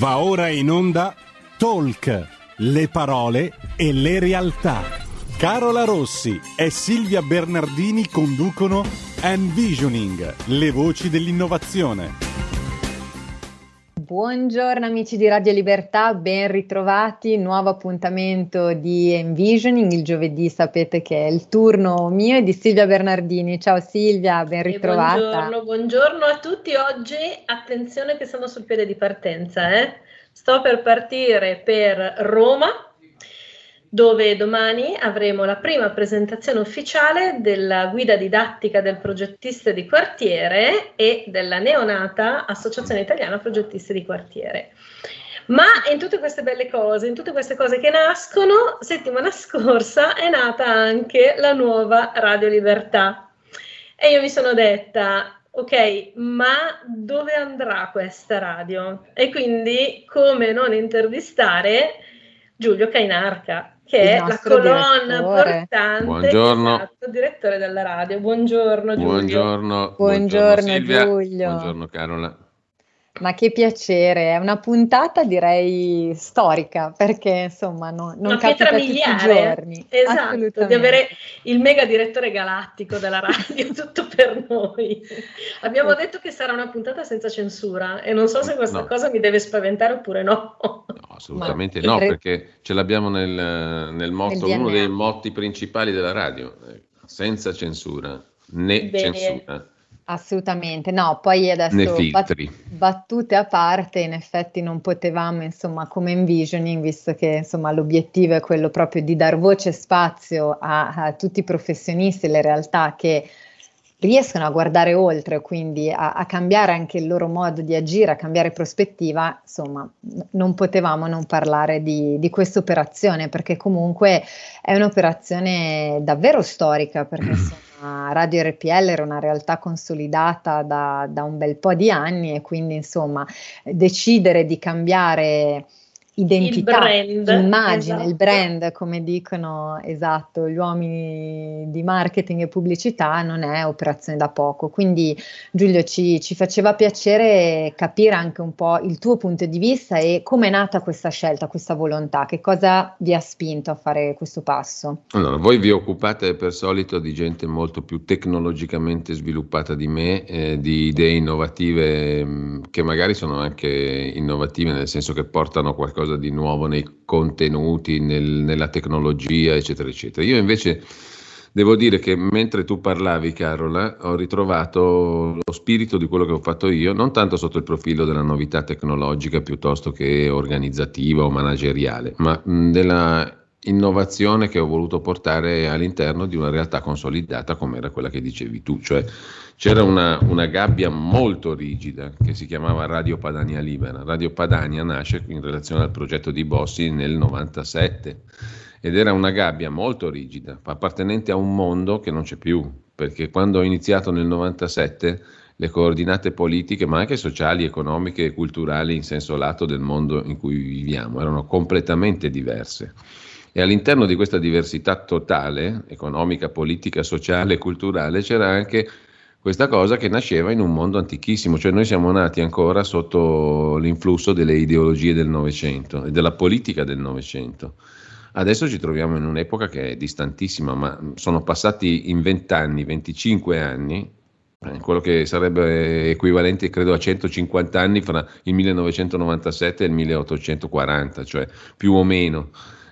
Va ora in onda Talk, le parole e le realtà. Carola Rossi e Silvia Bernardini conducono Envisioning, le voci dell'innovazione. Buongiorno amici di Radio Libertà, ben ritrovati, nuovo appuntamento di Envisioning, il giovedì sapete che è il turno mio e di Silvia Bernardini. Ciao Silvia, ben ritrovata. buongiorno, buongiorno a tutti, oggi attenzione che siamo sul piede di partenza, eh? sto per partire per Roma dove domani avremo la prima presentazione ufficiale della guida didattica del progettista di quartiere e della neonata Associazione Italiana Progettisti di Quartiere. Ma in tutte queste belle cose, in tutte queste cose che nascono, settimana scorsa è nata anche la nuova Radio Libertà. E io mi sono detta, ok, ma dove andrà questa radio? E quindi come non intervistare Giulio Cainarca, che è la colonna direttore. portante Buongiorno. esatto, direttore della radio. Buongiorno Giulio. Buongiorno, Buongiorno, Silvia. Giulio. Buongiorno Carola. Ma che piacere, è una puntata direi storica perché insomma no- non Una capita tutti i giorni. esatto, di avere il mega direttore galattico della radio tutto per noi. Abbiamo detto che sarà una puntata senza censura e non so se questa No. cosa mi deve spaventare oppure no. No, assolutamente Ma- no, Re- perché ce l'abbiamo nel, nel motto, Nel uno dei motti principali della radio, eh, senza censura, né Bene. censura, Assolutamente, no, poi adesso bat- battute a parte, in effetti non potevamo, insomma, come envisioning, visto che insomma l'obiettivo è quello proprio di dar voce e spazio a, a tutti i professionisti, le realtà che riescono a guardare oltre, quindi a, a cambiare anche il loro modo di agire, a cambiare prospettiva, insomma, n- non potevamo non parlare di, di questa operazione, perché comunque è un'operazione davvero storica, perché insomma, Radio RPL era una realtà consolidata da, da un bel po' di anni e quindi insomma decidere di cambiare identità, brand, immagine, esatto. il brand, come dicono esatto gli uomini di marketing e pubblicità, non è operazione da poco. Quindi Giulio ci, ci faceva piacere capire anche un po' il tuo punto di vista e come è nata questa scelta, questa volontà, che cosa vi ha spinto a fare questo passo. Allora, voi vi occupate per solito di gente molto più tecnologicamente sviluppata di me, eh, di idee innovative mh, che magari sono anche innovative nel senso che portano qualcosa di nuovo nei contenuti, nel- nella tecnologia, eccetera, eccetera. Io invece devo dire che mentre tu parlavi, Carola, ho ritrovato lo spirito di quello che ho fatto io, non tanto sotto il profilo della novità tecnologica piuttosto che organizzativa o manageriale, ma della innovazione che ho voluto portare all'interno di una realtà consolidata come era quella che dicevi tu, cioè c'era una, una gabbia molto rigida che si chiamava Radio Padania Libera. Radio Padania nasce in relazione al progetto di Bossi nel 97 ed era una gabbia molto rigida, appartenente a un mondo che non c'è più, perché quando ho iniziato nel 97 le coordinate politiche, ma anche sociali, economiche e culturali in senso lato del mondo in cui viviamo, erano completamente diverse. E all'interno di questa diversità totale, economica, politica, sociale culturale, c'era anche questa cosa che nasceva in un mondo antichissimo, cioè noi siamo nati ancora sotto l'influsso delle ideologie del Novecento e della politica del Novecento. Adesso ci troviamo in un'epoca che è distantissima, ma sono passati in 20 anni, 25 anni, eh, quello che sarebbe equivalente credo a 150 anni fra il 1997 e il 1840, cioè più o meno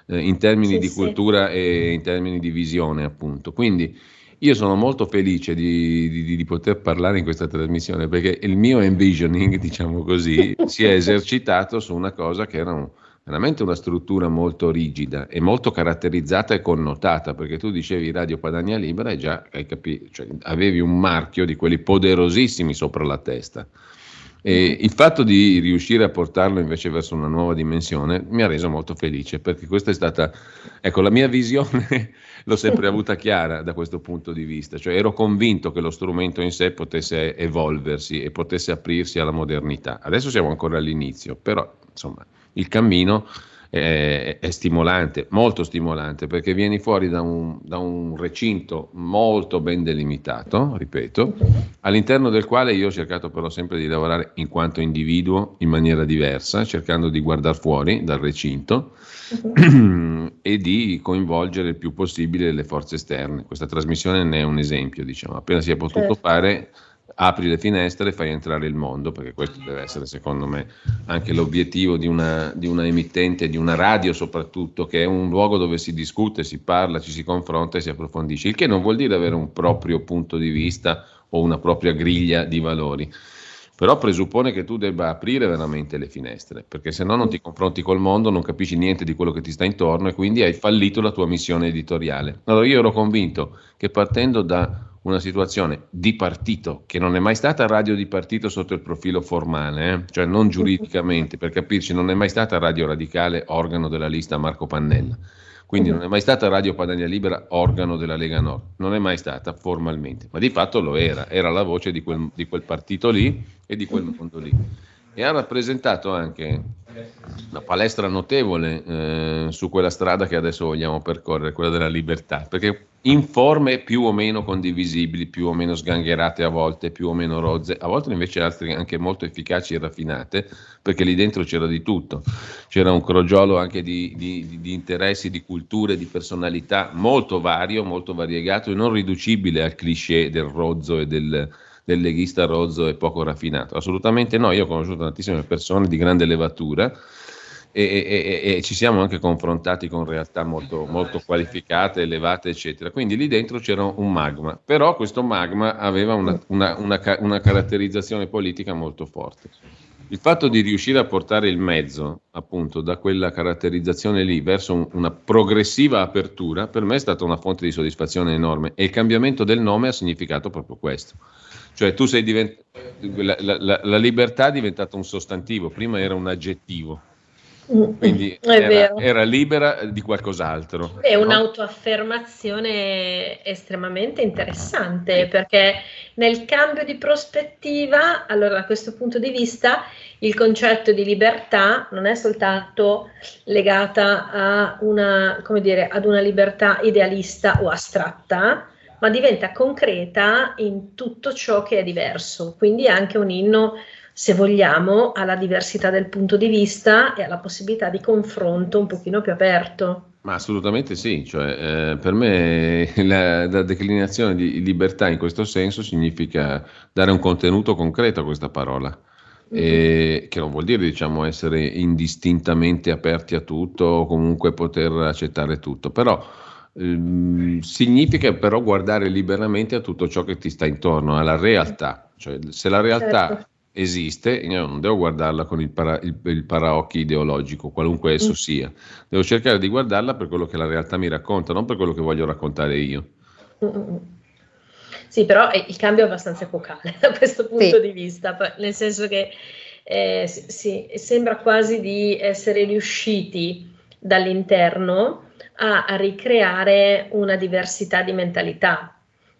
eh, in termini Sì, di sì. cultura e in termini di visione appunto. Quindi io sono molto felice di, di- di poter parlare in questa trasmissione perché il mio envisioning, diciamo così, si è esercitato su una cosa che era un- veramente una struttura molto rigida e molto caratterizzata e connotata, perché tu dicevi Radio Padania Libera e già hai capi- cioè, avevi un marchio di quelli poderosissimi sopra la testa. E il fatto di riuscire a portarlo invece verso una nuova dimensione mi ha reso molto felice perché questa è stata, ecco, la mia visione l'ho sempre avuta chiara da questo punto di vista, cioè ero convinto che lo strumento in sé potesse evolversi e potesse aprirsi alla modernità. Adesso siamo ancora all'inizio, però insomma il cammino è, è, stimolante, molto stimolante, perché vieni fuori da un, da un, recinto molto ben delimitato, ripeto, all'interno del quale io ho cercato però sempre di lavorare in quanto individuo in maniera diversa, cercando di guardare fuori dal recinto e di coinvolgere il più possibile le forze esterne. Questa trasmissione ne è un esempio, diciamo, appena si è potuto certo. fare apri le finestre e fai entrare il mondo, perché questo deve essere secondo me anche l'obiettivo di una, di una emittente, di una radio soprattutto, che è un luogo dove si discute, si parla, ci si confronta e si approfondisce, il che non vuol dire avere un proprio punto di vista o una propria griglia di valori. Però presuppone che tu debba aprire veramente le finestre, perché se no non ti confronti col mondo, non capisci niente di quello che ti sta intorno e quindi hai fallito la tua missione editoriale. Allora io ero convinto che partendo da una situazione di partito, che non è mai stata radio di partito sotto il profilo formale, eh? cioè non giuridicamente, per capirci, non è mai stata radio radicale organo della lista Marco Pannella. Quindi non è mai stata Radio Padania Libera organo della Lega Nord, non è mai stata formalmente, ma di fatto lo era, era la voce di quel, di quel partito lì e di quel mondo lì. E ha rappresentato anche una palestra notevole eh, su quella strada che adesso vogliamo percorrere, quella della libertà, perché in forme più o meno condivisibili, più o meno sgangherate a volte, più o meno rozze, a volte invece altre anche molto efficaci e raffinate, perché lì dentro c'era di tutto, c'era un crogiolo anche di, di, di interessi, di culture, di personalità molto vario, molto variegato e non riducibile al cliché del rozzo e del, del leghista rozzo e poco raffinato. Assolutamente no, io ho conosciuto tantissime persone di grande levatura e, e, e, ci siamo anche confrontati con realtà molto, molto, qualificate, elevate, eccetera. Quindi lì dentro c'era un magma, però questo magma aveva una, una, una, una caratterizzazione politica molto forte. Il fatto di riuscire a portare il mezzo, appunto, da quella caratterizzazione lì verso un, una progressiva apertura, per me è stata una fonte di soddisfazione enorme e il cambiamento del nome ha significato proprio questo. Cioè tu sei diventato, la, la, la libertà è diventata un sostantivo, prima era un aggettivo. Quindi era, era, libera di qualcos'altro. È un'autoaffermazione estremamente interessante perché nel cambio di prospettiva, allora da questo punto di vista, il concetto di libertà non è soltanto legata a una, dire, ad una libertà idealista o astratta, ma diventa concreta in tutto ciò che è diverso. Quindi è anche un inno se vogliamo, alla diversità del punto di vista e alla possibilità di confronto un pochino più aperto. Ma assolutamente sì, cioè, eh, per me la, la, declinazione di libertà in questo senso significa dare un contenuto concreto a questa parola, mm-hmm. e, che non vuol dire diciamo, essere indistintamente aperti a tutto o comunque poter accettare tutto, però ehm, significa però guardare liberamente a tutto ciò che ti sta intorno, alla realtà, cioè se la realtà... Certo esiste, io non devo guardarla con il, para, il, il paraocchi ideologico, qualunque esso mm. sia, devo cercare di guardarla per quello che la realtà mi racconta, non per quello che voglio raccontare io. Mm-mm. Sì, però il cambio è abbastanza epocale da questo punto sì. di vista, nel senso che eh, sì, sembra quasi di essere riusciti dall'interno a, a ricreare una diversità di mentalità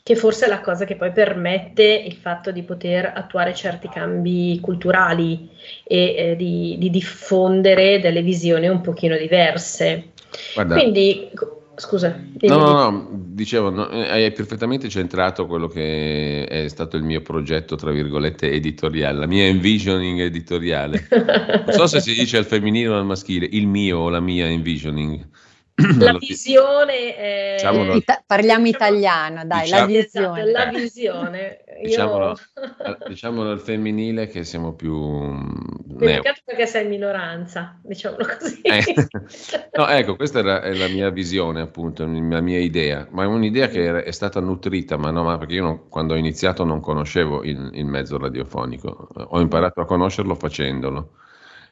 che forse è la cosa che poi permette il fatto di poter attuare certi cambi culturali e eh, di, di, diffondere delle visioni un pochino diverse. Guarda, Quindi, scusa. No, no, no, dicevo, no, eh, hai perfettamente centrato quello che è stato il mio progetto, tra virgolette, editoriale, la mia envisioning editoriale. Non so se si dice al femminile o al maschile, il mio o la mia envisioning. La visione è... diciamolo, Ita- parliamo italiano dai diciamo, la visione. Esatto, la visione diciamolo, Io... diciamolo al femminile che siamo più peccato perché sei in minoranza diciamolo così. Eh. no ecco questa era, è la mia visione appunto la mia idea. Ma è un'idea che è stata nutrita ma no ma perché io non, quando ho iniziato non conoscevo il, il mezzo radiofonico. Ho imparato a conoscerlo facendolo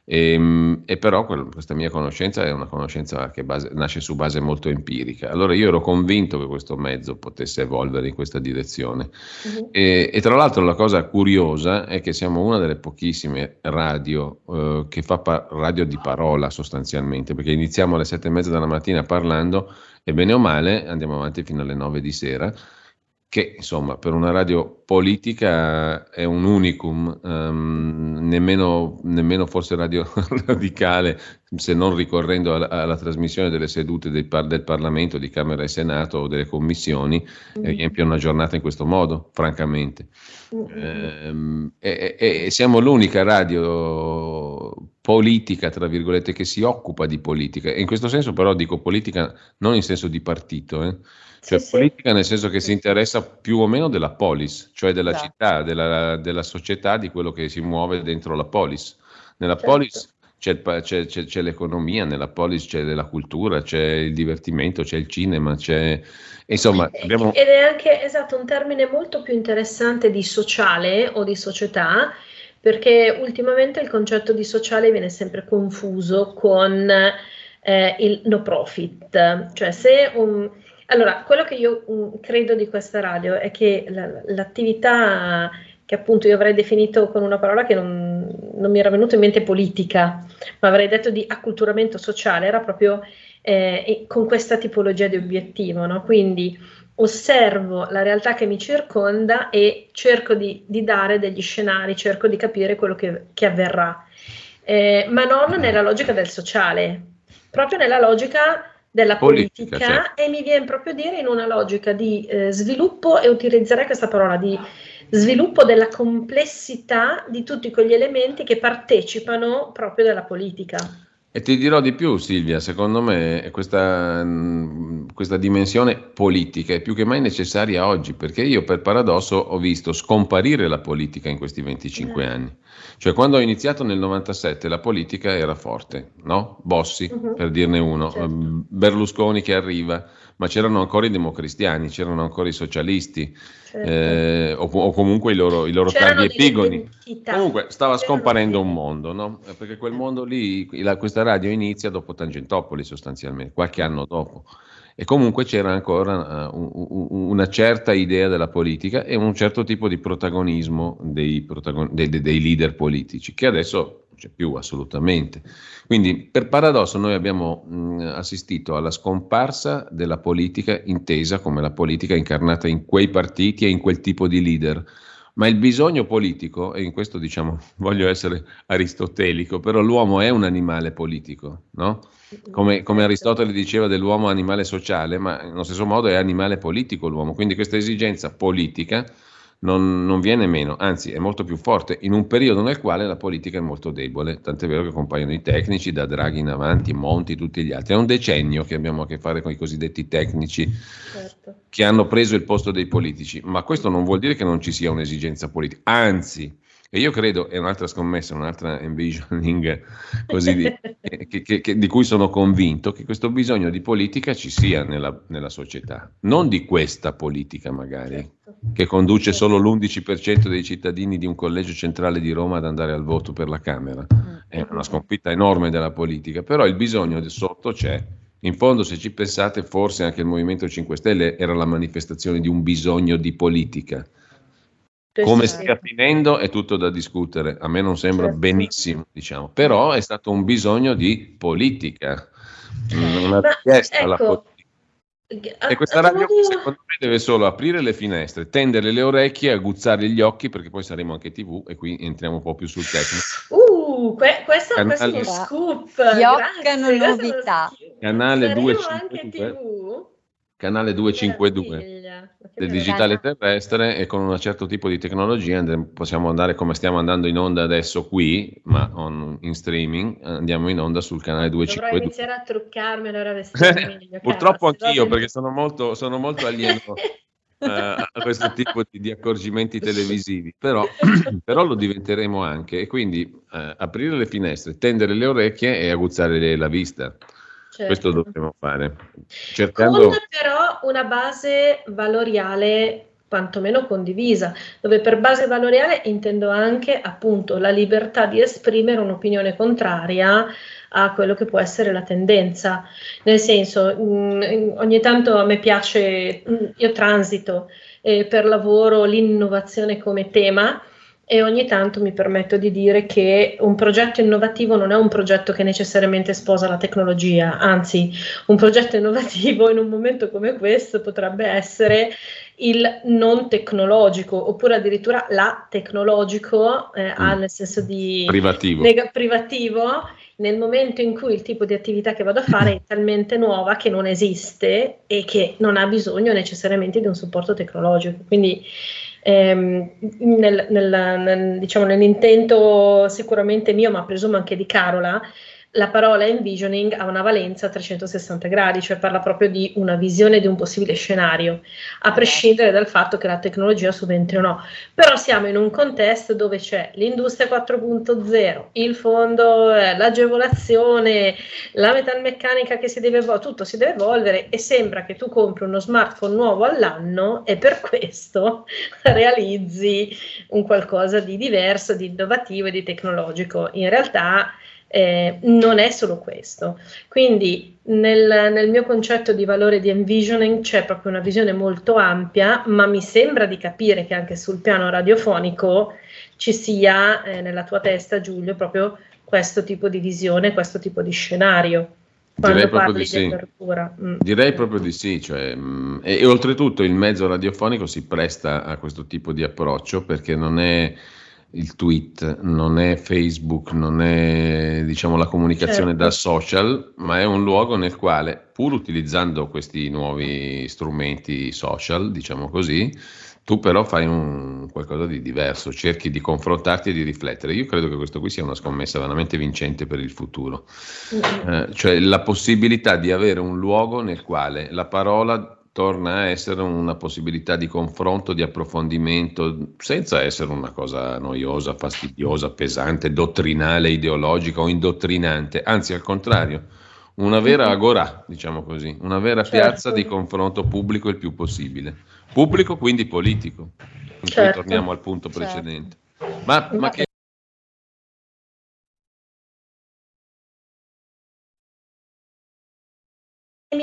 e, ehm, e però questa mia conoscenza è una conoscenza che base, nasce su base molto empirica. Allora io ero convinto che questo mezzo potesse evolvere in questa direzione. Uh-huh. E, e, tra l'altro la cosa curiosa è che siamo una delle pochissime radio eh, che fa pa- radio di parola sostanzialmente, perché iniziamo alle sette e mezza della mattina parlando e bene o male andiamo avanti fino alle nove di sera che insomma per una radio politica è un unicum, um, nemmeno, nemmeno, forse radio radicale, se non ricorrendo alla, alla trasmissione delle sedute del, del, Parlamento, di Camera e Senato o delle commissioni, mm. riempie una giornata in questo modo, francamente. Mm. Eh, e, e, siamo l'unica radio politica, tra virgolette, che si occupa di politica. E in questo senso però dico politica non in senso di partito, eh cioè sì, politica sì. nel senso che si interessa più o meno della polis, cioè della esatto. città, della, della, società, di quello che si muove dentro la polis. Nella certo. polis c'è, c'è, c'è, c'è, l'economia, nella polis c'è la cultura, c'è il divertimento, c'è il cinema, c'è... Insomma, abbiamo... Ed è anche, esatto, un termine molto più interessante di sociale o di società, perché ultimamente il concetto di sociale viene sempre confuso con eh, il no profit, cioè se un allora, quello che io mh, mm, credo di questa radio è che la, l'attività che appunto io avrei definito con una parola che non, non, mi era venuta in mente politica, ma avrei detto di acculturamento sociale, era proprio eh, con questa tipologia di obiettivo, no? Quindi osservo la realtà che mi circonda e cerco di, di dare degli scenari, cerco di capire quello che, che avverrà, eh, ma non nella logica del sociale, proprio nella logica della politica, politica certo. e mi viene proprio dire in una logica di eh, sviluppo e utilizzerei questa parola di sviluppo della complessità di tutti quegli elementi che partecipano proprio della politica. E ti dirò di più, Silvia, secondo me questa, mm, questa, dimensione politica è più che mai necessaria oggi, perché io per paradosso ho visto scomparire la politica in questi 25 mm. anni. Cioè quando ho iniziato nel 97 la politica era forte, no? Bossi, uh-huh. per dirne uno, certo. Berlusconi che arriva, ma c'erano ancora i democristiani, c'erano ancora i socialisti, certo. eh, o, o, comunque i loro, i loro tardi epigoni. Comunque stava c'erano scomparendo un mondo, no? Eh, perché quel mondo lì, la, questa radio inizia dopo Tangentopoli sostanzialmente, qualche anno dopo e comunque c'era ancora uh, un, una certa idea della politica e un certo tipo di protagonismo dei, protagon- dei, dei leader politici, che adesso c'è più assolutamente. Quindi per paradosso noi abbiamo mh, assistito alla scomparsa della politica intesa come la politica incarnata in quei partiti e in quel tipo di leader ma il bisogno politico, e in questo diciamo voglio essere aristotelico, però l'uomo è un animale politico, no? Come, come, Aristotele diceva dell'uomo animale sociale, ma nello stesso modo è animale politico l'uomo, quindi questa esigenza politica non, non, viene meno, anzi è molto più forte in un periodo nel quale la politica è molto debole, tant'è vero che compaiono i tecnici, da Draghi in avanti, Monti, tutti gli altri. È un decennio che abbiamo a che fare con i cosiddetti tecnici certo. che hanno preso il posto dei politici, ma questo non vuol dire che non ci sia un'esigenza politica, anzi e io credo, è un'altra scommessa, un'altra envisioning così di, che, che, che, di cui sono convinto, che questo bisogno di politica ci sia nella, nella società, non di questa politica magari, certo. che conduce solo l'11% dei cittadini di un collegio centrale di Roma ad andare al voto per la Camera. Mm. È una sconfitta enorme della politica, però il bisogno di sotto c'è. In fondo, se ci pensate, forse anche il Movimento 5 Stelle era la manifestazione di un bisogno di politica come stia finendo è tutto da discutere, a me non sembra certo. benissimo, diciamo, però è stato un bisogno di politica, una richiesta ecco, alla politica. E questa radio secondo me deve solo aprire le finestre, tendere le orecchie, aguzzare gli occhi perché poi saremo anche tv e qui entriamo un po' più sul tecnico. Uh, que- questo, Canale... questo è uno scoop. Fioccano novità. Canale 252. Canale 252 del digitale terrestre e con un certo tipo di tecnologia possiamo andare come stiamo andando in onda adesso qui, ma on, in streaming, andiamo in onda sul canale 252. Dovrò iniziare a truccarmi allora meglio. Purtroppo cazzo, anch'io perché sono molto, sono molto alieno uh, a questo tipo di, di accorgimenti televisivi, però, però, lo diventeremo anche e quindi uh, aprire le finestre, tendere le orecchie e aguzzare la vista. Certo. Questo dobbiamo fare. Cercando... Con però una base valoriale quantomeno condivisa, dove per base valoriale intendo anche appunto la libertà di esprimere un'opinione contraria a quello che può essere la tendenza. Nel senso, mh, mm, ogni tanto a me piace, mh, mm, io transito eh, per lavoro l'innovazione come tema e ogni tanto mi permetto di dire che un progetto innovativo non è un progetto che necessariamente sposa la tecnologia, anzi un progetto innovativo in un momento come questo potrebbe essere il non tecnologico oppure addirittura la tecnologico eh, mm. nel senso di privativo. Neg- privativo nel momento in cui il tipo di attività che vado a fare è talmente nuova che non esiste e che non ha bisogno necessariamente di un supporto tecnologico. Quindi ehm, nel, nel, nel, diciamo, nell'intento sicuramente mio, ma presumo anche di Carola, la parola envisioning ha una valenza a 360 gradi, cioè parla proprio di una visione di un possibile scenario, a prescindere dal fatto che la tecnologia subentri o no. Però siamo in un contesto dove c'è l'industria 4.0, il fondo, eh, l'agevolazione, la metalmeccanica che si deve evolvere, tutto si deve evolvere e sembra che tu compri uno smartphone nuovo all'anno e per questo realizzi un qualcosa di diverso, di innovativo e di tecnologico. In realtà eh, non è solo questo. Quindi nel, nel, mio concetto di valore di envisioning c'è proprio una visione molto ampia, ma mi sembra di capire che anche sul piano radiofonico ci sia eh, nella tua testa, Giulio, proprio questo tipo di visione, questo tipo di scenario. Direi proprio di, sì. Mm. Direi proprio di sì, cioè, mh, mm, e, e oltretutto il mezzo radiofonico si presta a questo tipo di approccio perché non è il tweet, non è Facebook, non è diciamo, la comunicazione certo. da social, ma è un luogo nel quale, pur utilizzando questi nuovi strumenti social, diciamo così, tu però fai un, qualcosa di diverso, cerchi di confrontarti e di riflettere. Io credo che questo qui sia una scommessa veramente vincente per il futuro, eh, cioè la possibilità di avere un luogo nel quale la parola torna a essere una possibilità di confronto, di approfondimento, senza essere una cosa noiosa, fastidiosa, pesante, dottrinale, ideologica o indottrinante, anzi al contrario, una vera agora, diciamo così, una vera certo. piazza di confronto pubblico il più possibile. Pubblico quindi politico, in certo. cui torniamo al punto certo. precedente. Ma, ma che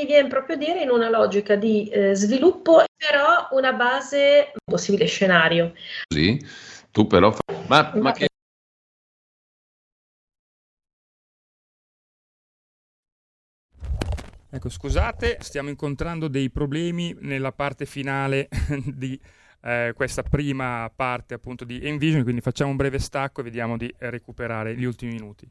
mi viene proprio a dire in una logica di eh, sviluppo, però una base, un possibile scenario. Sì, tu però... Fa... Ma, ma che... Ecco, scusate, stiamo incontrando dei problemi nella parte finale di eh, questa prima parte appunto di Envision, quindi facciamo un breve stacco e vediamo di recuperare gli ultimi minuti.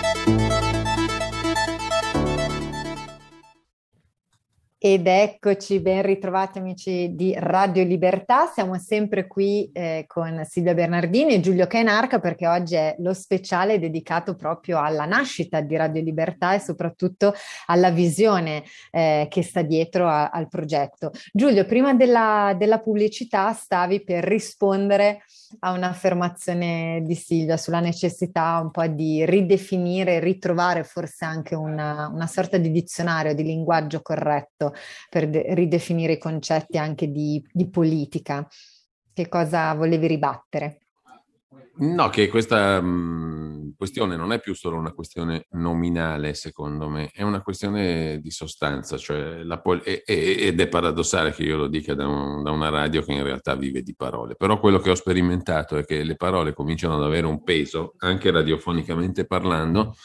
Ed eccoci, ben ritrovati amici di Radio Libertà. Siamo sempre qui eh, con Silvia Bernardini e Giulio Cainarca perché oggi è lo speciale dedicato proprio alla nascita di Radio Libertà e soprattutto alla visione eh, che sta dietro a, al progetto. Giulio, prima della, della pubblicità stavi per rispondere a un'affermazione di Silvia sulla necessità un po' di ridefinire, ritrovare forse anche una, una sorta di dizionario di linguaggio corretto per de- ridefinire i concetti anche di, di politica. Che cosa volevi ribattere? No, che questa mh, questione non è più solo una questione nominale, secondo me, è una questione di sostanza, cioè pol- e- e- ed è paradossale che io lo dica da, un, da, una radio che in realtà vive di parole, però quello che ho sperimentato è che le parole cominciano ad avere un peso, anche radiofonicamente parlando,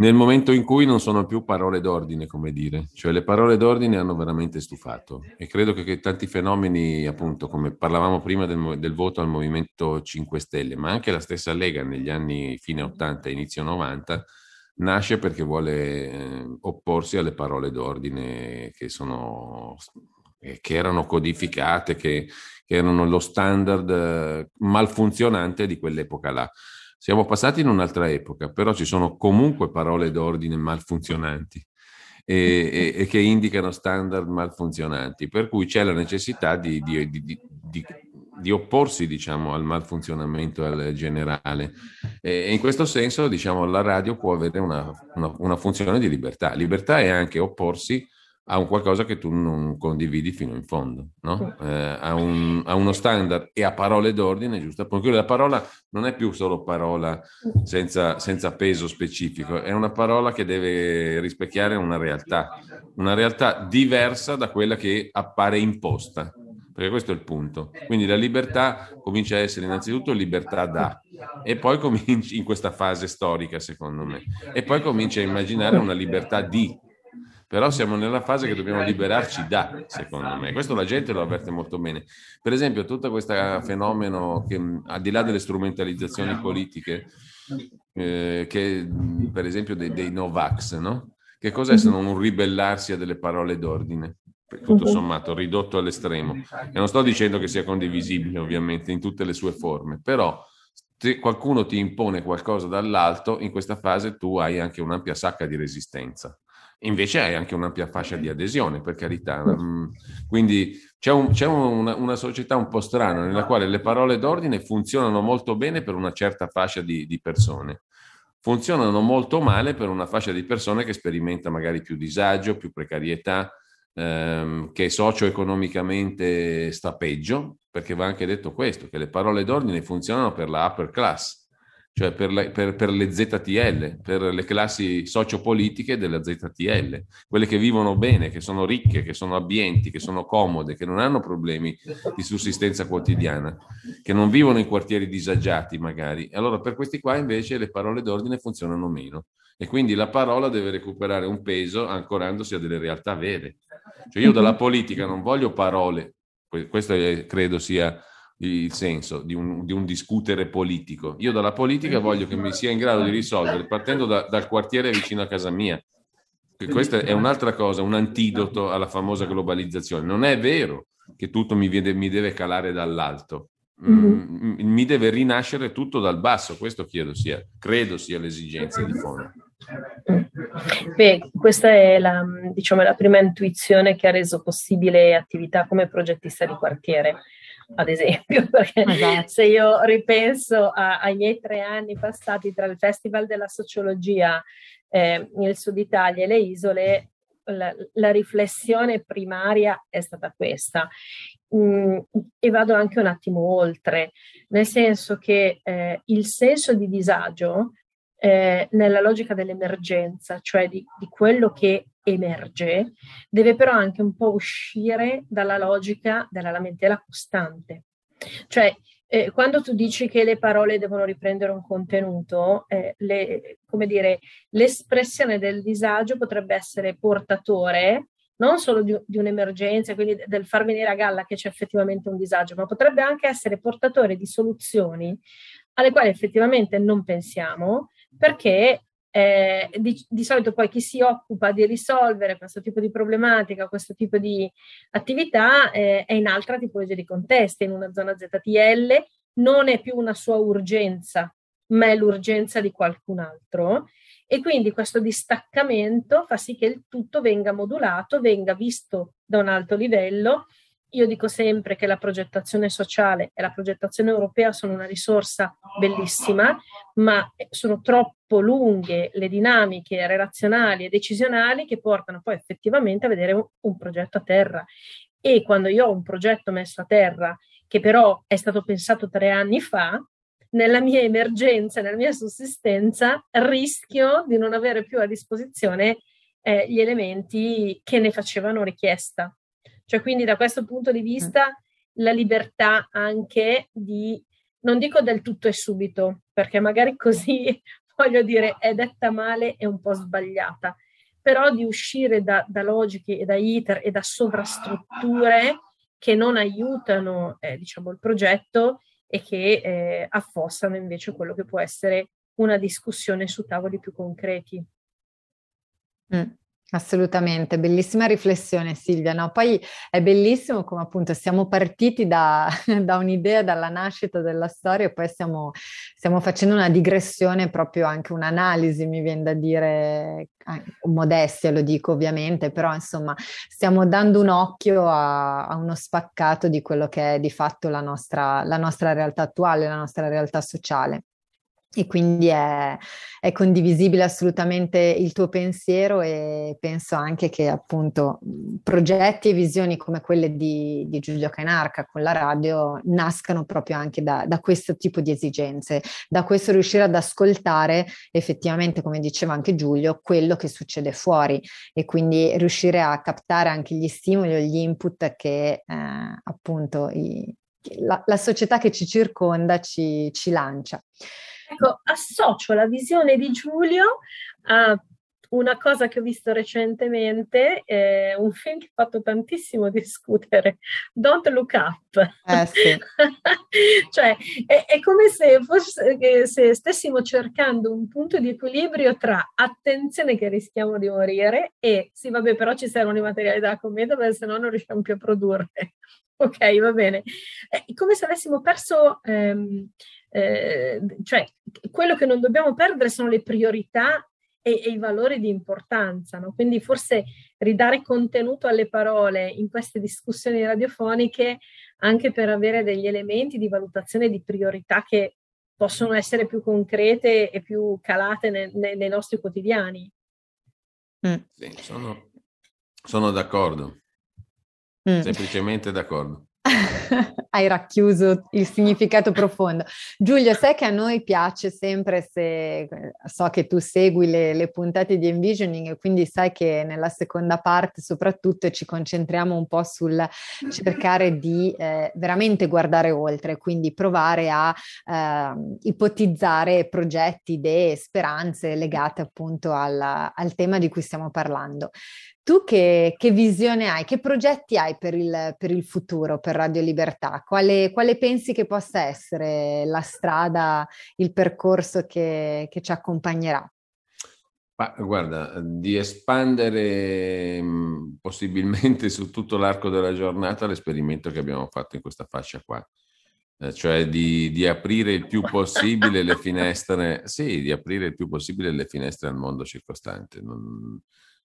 nel momento in cui non sono più parole d'ordine, come dire, cioè le parole d'ordine hanno veramente stufato e credo che, che tanti fenomeni, appunto, come parlavamo prima del, del, voto al Movimento 5 Stelle, ma anche la stessa Lega negli anni fine 80 e inizio 90, nasce perché vuole eh, opporsi alle parole d'ordine che, sono, eh, che erano codificate, che, che erano lo standard eh, malfunzionante di quell'epoca là. Siamo passati in un'altra epoca, però ci sono comunque parole d'ordine malfunzionanti e, e, e che indicano standard malfunzionanti, per cui c'è la necessità di, di, di, di opporsi diciamo, al malfunzionamento al generale. E in questo senso diciamo, la radio può avere una, una, una funzione di libertà. Libertà è anche opporsi a un qualcosa che tu non condividi fino in fondo, no? eh, a, un, a, uno standard e a parole d'ordine, giusto? Perché la parola non è più solo parola senza, senza, peso specifico, è una parola che deve rispecchiare una realtà, una realtà diversa da quella che appare imposta, perché questo è il punto. Quindi la libertà comincia a essere innanzitutto libertà da, e poi cominci in questa fase storica, secondo me, e poi comincia a immaginare una libertà di però siamo nella fase che dobbiamo liberarci da, secondo me. Questo la gente lo avverte molto bene. Per esempio, tutto questo fenomeno che, al di là delle strumentalizzazioni politiche, eh, che per esempio dei, dei Novax, no? Che cos'è se non un ribellarsi a delle parole d'ordine? tutto sommato ridotto all'estremo. E non sto dicendo che sia condivisibile, ovviamente, in tutte le sue forme, però se qualcuno ti impone qualcosa dall'alto, in questa fase tu hai anche un'ampia sacca di resistenza. Invece hai anche un'ampia fascia di adesione, per carità. Mm, quindi c'è, un, c'è una, una, società un po' strana nella quale le parole d'ordine funzionano molto bene per una certa fascia di, di persone, funzionano molto male per una fascia di persone che sperimenta magari più disagio, più precarietà, ehm, che socio-economicamente sta peggio, perché va anche detto questo, che le parole d'ordine funzionano per la upper class, cioè per le, per, per le, ZTL, per le classi sociopolitiche della ZTL, quelle che vivono bene, che sono ricche, che sono abbienti, che sono comode, che non hanno problemi di sussistenza quotidiana, che non vivono in quartieri disagiati magari. Allora per questi qua invece le parole d'ordine funzionano meno e quindi la parola deve recuperare un peso ancorandosi a delle realtà vere. Cioè io dalla politica non voglio parole, questo credo sia il senso di un, di un, discutere politico. Io dalla politica voglio che mi sia in grado di risolvere, partendo da, dal quartiere vicino a casa mia. Che questa è un'altra cosa, un antidoto alla famosa globalizzazione. Non è vero che tutto mi, viene, mi deve calare dall'alto. Mm, mi deve rinascere tutto dal basso, questo chiedo sia, credo sia l'esigenza di fondo. Beh, questa è la, diciamo, la prima intuizione che ha reso possibile attività come progettista di quartiere ad esempio, perché esatto. se io ripenso a, ai miei tre anni passati tra il Festival della Sociologia, eh, il Sud Italia e le isole, la, la riflessione primaria è stata questa. Mm, e vado anche un attimo oltre, nel senso che eh, il senso di disagio eh, nella logica dell'emergenza, cioè di, di, quello che emerge, deve però anche un po' uscire dalla logica della lamentela costante. Cioè, eh, quando tu dici che le parole devono riprendere un contenuto, eh, le, come dire, l'espressione del disagio potrebbe essere portatore non solo di, di, un'emergenza, quindi del far venire a galla che c'è effettivamente un disagio, ma potrebbe anche essere portatore di soluzioni alle quali effettivamente non pensiamo, perché eh, di, di, solito poi chi si occupa di risolvere questo tipo di problematica, questo tipo di attività eh, è in altra tipologia di contesti, in una zona ZTL, non è più una sua urgenza, ma è l'urgenza di qualcun altro. E quindi questo distaccamento fa sì che il tutto venga modulato, venga visto da un alto livello io dico sempre che la progettazione sociale e la progettazione europea sono una risorsa bellissima, ma sono troppo lunghe le dinamiche relazionali e decisionali che portano poi effettivamente a vedere un, progetto a terra. E quando io ho un progetto messo a terra che però è stato pensato tre anni fa, nella mia emergenza, nella mia sussistenza, rischio di non avere più a disposizione eh, gli elementi che ne facevano richiesta. Cioè, quindi da questo punto di vista la libertà anche di, non dico del tutto e subito, perché magari così, voglio dire, è detta male e un po' sbagliata, però di uscire da, da logiche e da iter e da sovrastrutture che non aiutano, eh, diciamo, il progetto e che eh, affossano invece quello che può essere una discussione su tavoli più concreti. Mm. Assolutamente, bellissima riflessione Silvia. No? Poi è bellissimo come appunto siamo partiti da, da un'idea, dalla nascita della storia e poi stiamo, stiamo, facendo una digressione, proprio anche un'analisi, mi viene da dire, modestia lo dico ovviamente, però insomma stiamo dando un occhio a, a uno spaccato di quello che è di fatto la nostra, la nostra realtà attuale, la nostra realtà sociale e quindi è, è, condivisibile assolutamente il tuo pensiero e penso anche che appunto progetti e visioni come quelle di, di Giulio Cainarca con la radio nascano proprio anche da, da, questo tipo di esigenze, da questo riuscire ad ascoltare effettivamente, come diceva anche Giulio, quello che succede fuori e quindi riuscire a captare anche gli stimoli o gli input che eh, appunto i, la, la, società che ci circonda ci, ci lancia. Ecco, associo la visione di Giulio a una cosa che ho visto recentemente, eh, un film che ha fatto tantissimo discutere, Don't Look Up. Eh, sì. cioè, è, è, come se, fosse, se stessimo cercando un punto di equilibrio tra attenzione che rischiamo di morire e sì, vabbè, però ci servono i materiali da commedia perché se no non riusciamo più a produrre. ok, va bene. È come se avessimo perso... Ehm, eh, cioè quello che non dobbiamo perdere sono le priorità e, e i valori di importanza, no? quindi forse ridare contenuto alle parole in queste discussioni radiofoniche anche per avere degli elementi di valutazione di priorità che possono essere più concrete e più calate ne, ne, nei nostri quotidiani. Mm. Sì, sono, sono d'accordo, mm. semplicemente d'accordo. hai racchiuso il significato profondo. Giulio, sai che a noi piace sempre se so che tu segui le, le, puntate di Envisioning e quindi sai che nella seconda parte soprattutto ci concentriamo un po' sul cercare di eh, veramente guardare oltre, quindi provare a eh, ipotizzare progetti, idee, speranze legate appunto al, al tema di cui stiamo parlando. Tu che, che, visione hai, che progetti hai per il, per il futuro, per Radio Libertà? Quale, quale, pensi che possa essere la strada, il percorso che, che ci accompagnerà? Ma, guarda, di espandere mh, possibilmente su tutto l'arco della giornata l'esperimento che abbiamo fatto in questa fascia qua, eh, cioè di, di, aprire il più possibile le finestre, sì, di aprire il più possibile le finestre al mondo circostante. Non,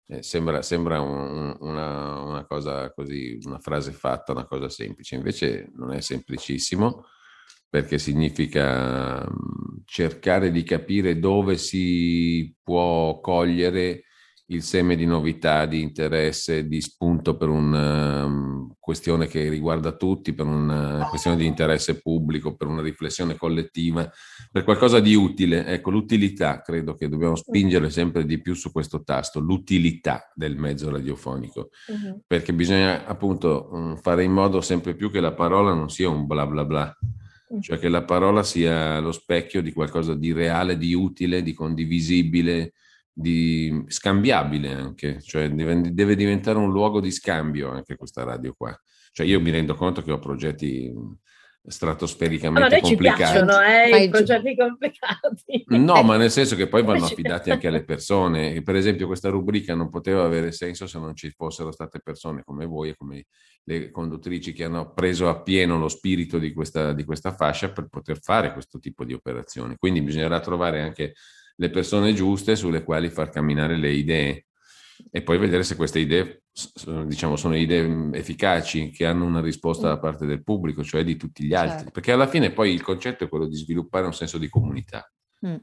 eh, sembra, sembra un, una, una, cosa così, una frase fatta, una cosa semplice, invece non è semplicissimo perché significa mm, cercare di capire dove si può cogliere il seme di novità, di interesse, di spunto per una um, questione che riguarda tutti, per una questione di interesse pubblico, per una riflessione collettiva, per qualcosa di utile. Ecco, l'utilità, credo che dobbiamo spingere sempre di più su questo tasto, l'utilità del mezzo radiofonico, uh-huh. perché bisogna appunto um, fare in modo sempre più che la parola non sia un bla bla bla, mm. cioè che la parola sia lo specchio di qualcosa di reale, di utile, di condivisibile, di scambiabile anche, cioè deve, deve, diventare un luogo di scambio anche questa radio qua. Cioè io mi rendo conto che ho progetti stratosfericamente ma complicati. Ci piacciono eh, i progetti complicati. No, ma nel senso che poi vanno affidati anche alle persone. Per esempio questa rubrica non poteva avere senso se non ci fossero state persone come voi e come le conduttrici che hanno preso appieno lo spirito di questa, di questa fascia per poter fare questo tipo di operazioni. Quindi bisognerà trovare anche le persone giuste sulle quali far camminare le idee e poi vedere se queste idee diciamo, sono idee mm, efficaci che hanno una risposta da parte del pubblico, cioè di tutti gli altri, certo. perché alla fine poi il concetto è quello di sviluppare un senso di comunità. Mm.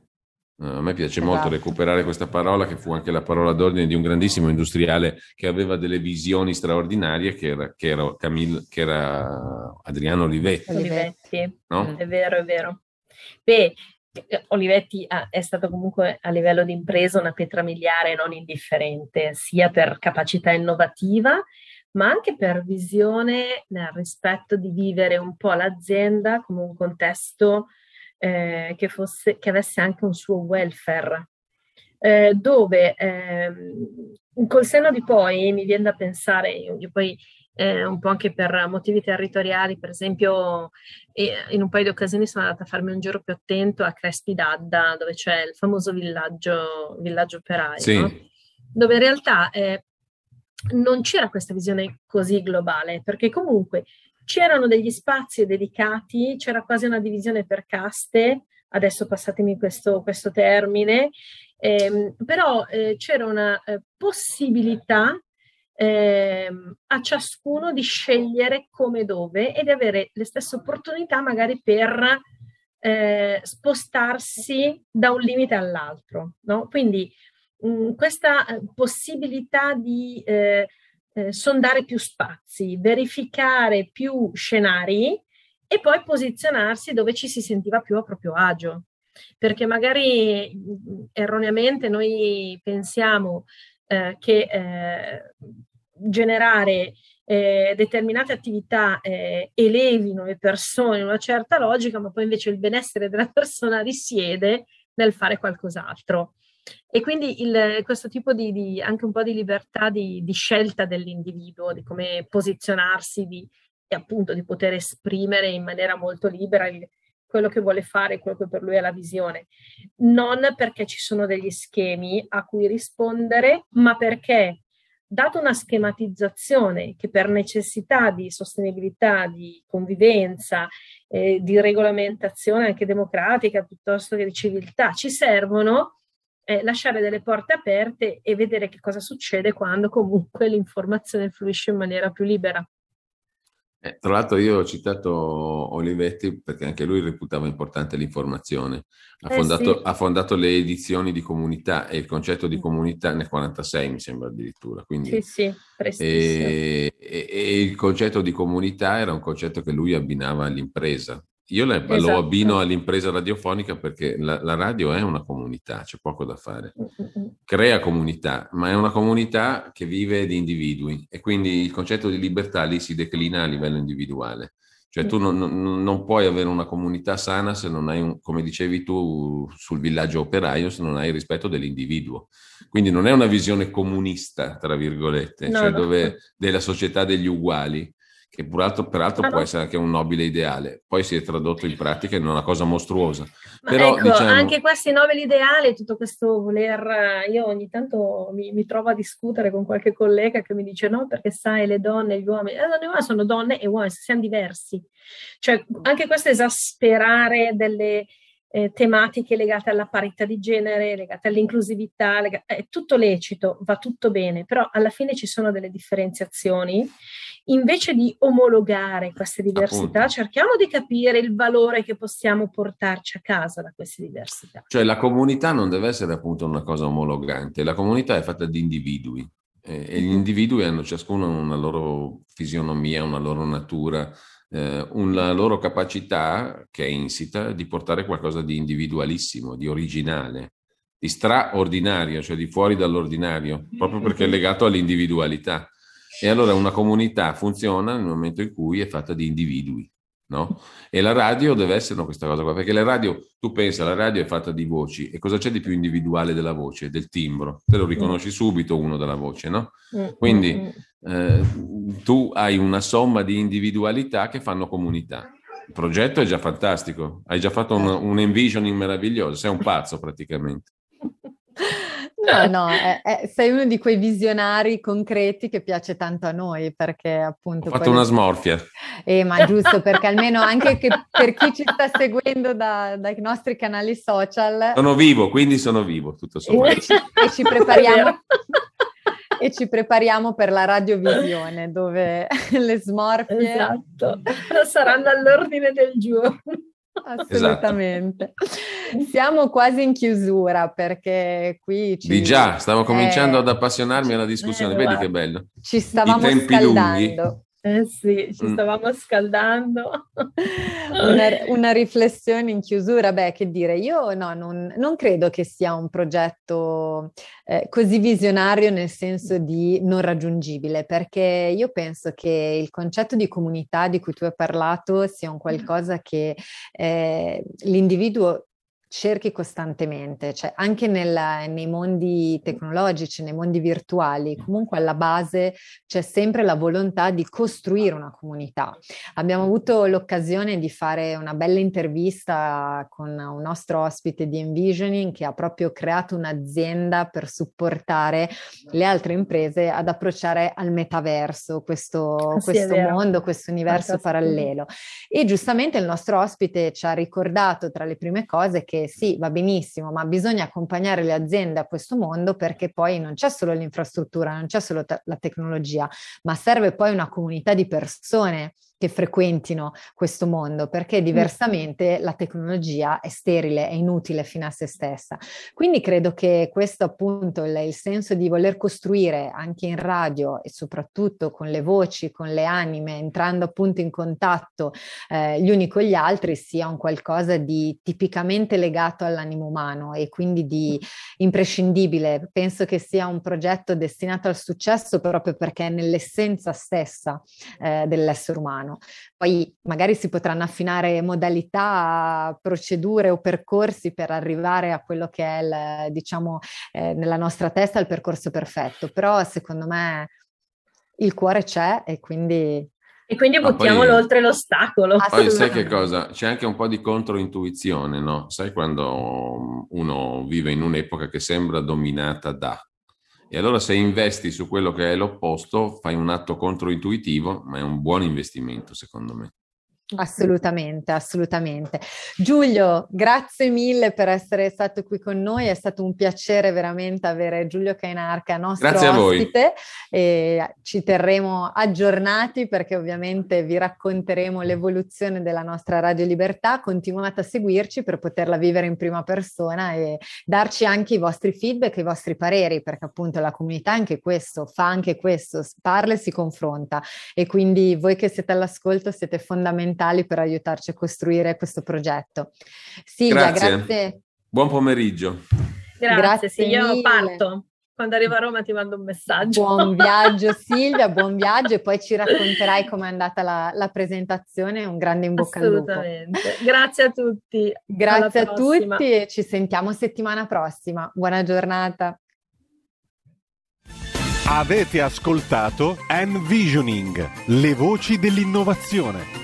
a me piace esatto. molto recuperare questa parola, che fu anche la parola d'ordine di un grandissimo industriale che aveva delle visioni straordinarie, che era, che era, Camille, che era Adriano Olivetti. Olivetti, no? è vero, è vero. Beh, Olivetti è stato comunque a livello di impresa una pietra miliare non indifferente, sia per capacità innovativa, ma anche per visione nel rispetto di vivere un po' l'azienda come un contesto eh, che, fosse, che avesse anche un suo welfare, eh, dove eh, col senno di poi mi viene da pensare, io poi eh, un po' anche per motivi territoriali, per esempio in un paio di occasioni sono andata a farmi un giro più attento a Crespi d'Adda, dove c'è il famoso villaggio, villaggio operaio, sì. no? dove in realtà eh, non c'era questa visione così globale, perché comunque c'erano degli spazi dedicati, c'era quasi una divisione per caste, adesso passatemi questo, questo termine, ehm, però eh, c'era una eh, possibilità eh, a ciascuno di scegliere come dove e di avere le stesse opportunità magari per eh, spostarsi da un limite all'altro. No? Quindi mh, mm, questa eh, possibilità di eh, eh, sondare più spazi, verificare più scenari e poi posizionarsi dove ci si sentiva più a proprio agio. Perché magari mm, erroneamente noi pensiamo eh, che eh, generare eh, determinate attività eh, elevino le persone in una certa logica, ma poi invece il benessere della persona risiede nel fare qualcos'altro. E quindi il, questo tipo di, di, anche un po' di libertà di, di scelta dell'individuo, di come posizionarsi di, appunto di poter esprimere in maniera molto libera il, quello che vuole fare, quello che per lui è la visione, non perché ci sono degli schemi a cui rispondere, ma perché dato una schematizzazione che per necessità di sostenibilità, di convivenza, eh, di regolamentazione anche democratica piuttosto che di civiltà ci servono, eh, lasciare delle porte aperte e vedere che cosa succede quando comunque l'informazione fluisce in maniera più libera. Eh, tra l'altro io ho citato Olivetti perché anche lui reputava importante l'informazione. Ha, eh fondato, sì. ha fondato, le edizioni di comunità e il concetto di mm. comunità nel 46 mi sembra addirittura. Quindi, sì, sì, e, e, e, il concetto di comunità era un concetto che lui abbinava all'impresa. Io le, esatto. lo abbino all'impresa radiofonica perché la, la, radio è una comunità, c'è poco da fare. Crea comunità, ma è una comunità che vive di individui e quindi il concetto di libertà lì si declina a livello individuale. Cioè tu non, non puoi avere una comunità sana se non hai, un, come dicevi tu sul villaggio operaio, se non hai il rispetto dell'individuo. Quindi non è una visione comunista, tra virgolette, no, cioè no. dove della società degli uguali, che peraltro, peraltro può essere anche un nobile ideale, poi si è tradotto in pratica in una cosa mostruosa. Ma Però, ecco, diciamo... anche questi nobili ideali, tutto questo voler, io ogni tanto mi, mi, trovo a discutere con qualche collega che mi dice no, perché sai, le donne e gli uomini, le donne e uomini sono donne e uomini, siamo diversi. Cioè, anche questo esasperare delle, eh, tematiche legate alla parità di genere, legate all'inclusività, legate, è tutto lecito, va tutto bene, però alla fine ci sono delle differenziazioni. Invece di omologare queste diversità, Appunto. cerchiamo di capire il valore che possiamo portarci a casa da queste diversità. Cioè la comunità non deve essere appunto una cosa omologante, la comunità è fatta di individui eh, e gli individui hanno ciascuno una loro fisionomia, una loro natura, eh, una loro capacità che è insita di portare qualcosa di individualissimo, di originale, di straordinario, cioè di fuori dall'ordinario, proprio perché è legato all'individualità. E allora una comunità funziona nel momento in cui è fatta di individui. No? E la radio deve essere questa cosa qua, perché la radio, tu pensi, la radio è fatta di voci, e cosa c'è di più individuale della voce, del timbro? Te lo riconosci subito uno dalla voce, no? Mm, Quindi mm, mm. Eh, tu hai una somma di individualità che fanno comunità. Il progetto è già fantastico, hai già fatto un, un envisioning meraviglioso, sei un pazzo praticamente. No, no, è, è, sei uno di quei visionari concreti che piace tanto a noi perché appunto... Ho fatto una smorfia. Eh, ma giusto perché almeno anche per chi ci sta seguendo da, dai nostri canali social... Sono vivo, quindi sono vivo, tutto sommato. E, e ci prepariamo... e ci prepariamo per la radiovisione dove le smorfie esatto. saranno all'ordine del giorno. Assolutamente. Esatto. Siamo quasi in chiusura perché qui ci... Di già, stavo cominciando eh... ad appassionarmi alla discussione, eh, vedi che bello. Ci stavamo scaldando. Lunghi. Eh sì, ci mm. stavamo scaldando. una, una, riflessione in chiusura, beh, che dire, io no, non, non credo che sia un progetto eh, così visionario nel senso di non raggiungibile, perché io penso che il concetto di comunità di cui tu hai parlato sia un qualcosa che eh, l'individuo cerchi costantemente, cioè anche nel, nei mondi tecnologici, nei mondi virtuali, comunque alla base c'è sempre la volontà di costruire una comunità. Abbiamo avuto l'occasione di fare una bella intervista con un nostro ospite di Envisioning che ha proprio creato un'azienda per supportare le altre imprese ad approcciare al metaverso, questo, sì, questo mondo, questo universo parallelo. E giustamente il nostro ospite ci ha ricordato tra le prime cose che sì, va benissimo, ma bisogna accompagnare le aziende a questo mondo perché poi non c'è solo l'infrastruttura, non c'è solo te- la tecnologia, ma serve poi una comunità di persone che frequentino questo mondo, perché diversamente la tecnologia è sterile, è inutile fino a se stessa. Quindi credo che questo appunto il, il senso di voler costruire anche in radio e soprattutto con le voci, con le anime, entrando appunto in contatto eh, gli uni con gli altri, sia un qualcosa di tipicamente legato all'animo umano e quindi di imprescindibile. Penso che sia un progetto destinato al successo proprio perché è nell'essenza stessa eh, dell'essere umano. Poi magari si potranno affinare modalità, procedure o percorsi per arrivare a quello che è, il, diciamo, eh, nella nostra testa il percorso perfetto, però secondo me il cuore c'è e quindi e quindi buttiamolo poi, oltre l'ostacolo. Poi sai che cosa? C'è anche un po' di controintuizione, no? Sai quando uno vive in un'epoca che sembra dominata da, e allora se investi su quello che è l'opposto, fai un atto controintuitivo, ma è un buon investimento secondo me. Assolutamente, assolutamente. Giulio, grazie mille per essere stato qui con noi, è stato un piacere veramente avere Giulio Cainarca nostro grazie ospite e ci terremo aggiornati perché ovviamente vi racconteremo l'evoluzione della nostra Radio Libertà, continuate a seguirci per poterla vivere in prima persona e darci anche i vostri feedback, i vostri pareri, perché appunto la comunità anche questo, fa anche questo, parla e si confronta. E quindi voi che siete all'ascolto siete fondamentali fondamentali per aiutarci a costruire questo progetto. Silvia, grazie. grazie. Buon pomeriggio. Grazie, grazie sì, io parto. Quando arrivo a Roma ti mando un messaggio. Buon viaggio Silvia, buon viaggio e poi ci racconterai com'è andata la, la presentazione. Un grande in bocca al lupo. Assolutamente. Grazie a tutti. Grazie a tutti e ci sentiamo settimana prossima. Buona giornata. Avete ascoltato Envisioning, le voci dell'innovazione